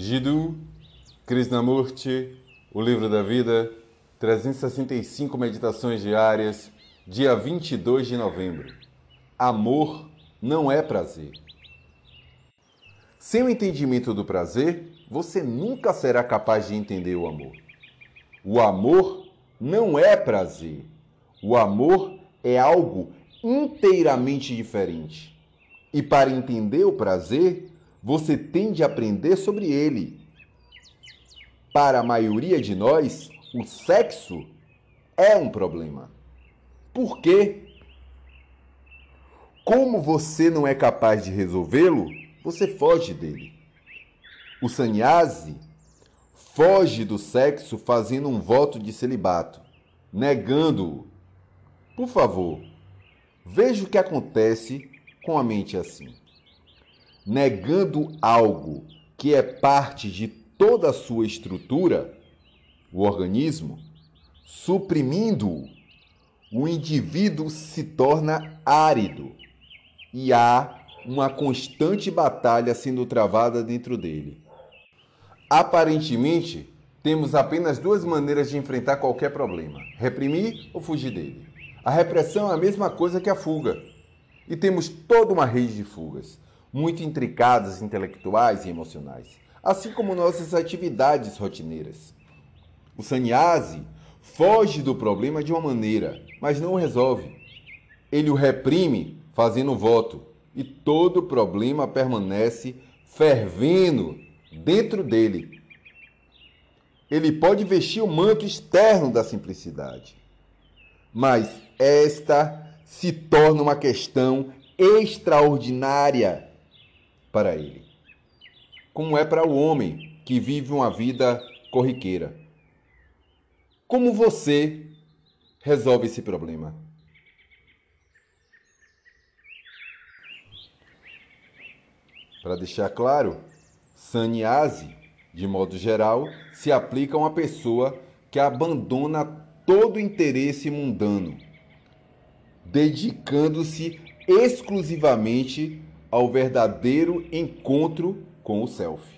Jiddu Krishnamurti, O Livro da Vida, 365 Meditações Diárias, dia 22 de novembro. Amor não é prazer. Sem o entendimento do prazer, você nunca será capaz de entender o amor. O amor não é prazer. O amor é algo inteiramente diferente. E para entender o prazer, você tem de aprender sobre ele. Para a maioria de nós, o sexo é um problema. Por quê? Como você não é capaz de resolvê-lo, você foge dele. O sannyasi foge do sexo fazendo um voto de celibato, negando-o. Por favor, veja o que acontece com a mente assim negando algo que é parte de toda a sua estrutura, o organismo, suprimindo-o, o indivíduo se torna árido e há uma constante batalha sendo travada dentro dele. Aparentemente, temos apenas duas maneiras de enfrentar qualquer problema: reprimir ou fugir dele. A repressão é a mesma coisa que a fuga. E temos toda uma rede de fugas muito intricadas intelectuais e emocionais, assim como nossas atividades rotineiras. O sannyasi foge do problema de uma maneira, mas não o resolve. Ele o reprime fazendo voto e todo problema permanece fervendo dentro dele. Ele pode vestir o manto externo da simplicidade, mas esta se torna uma questão extraordinária para ele, como é para o homem que vive uma vida corriqueira. Como você resolve esse problema? Para deixar claro, sannyasi, de modo geral, se aplica a uma pessoa que abandona todo interesse mundano, dedicando-se exclusivamente ao verdadeiro encontro com o self.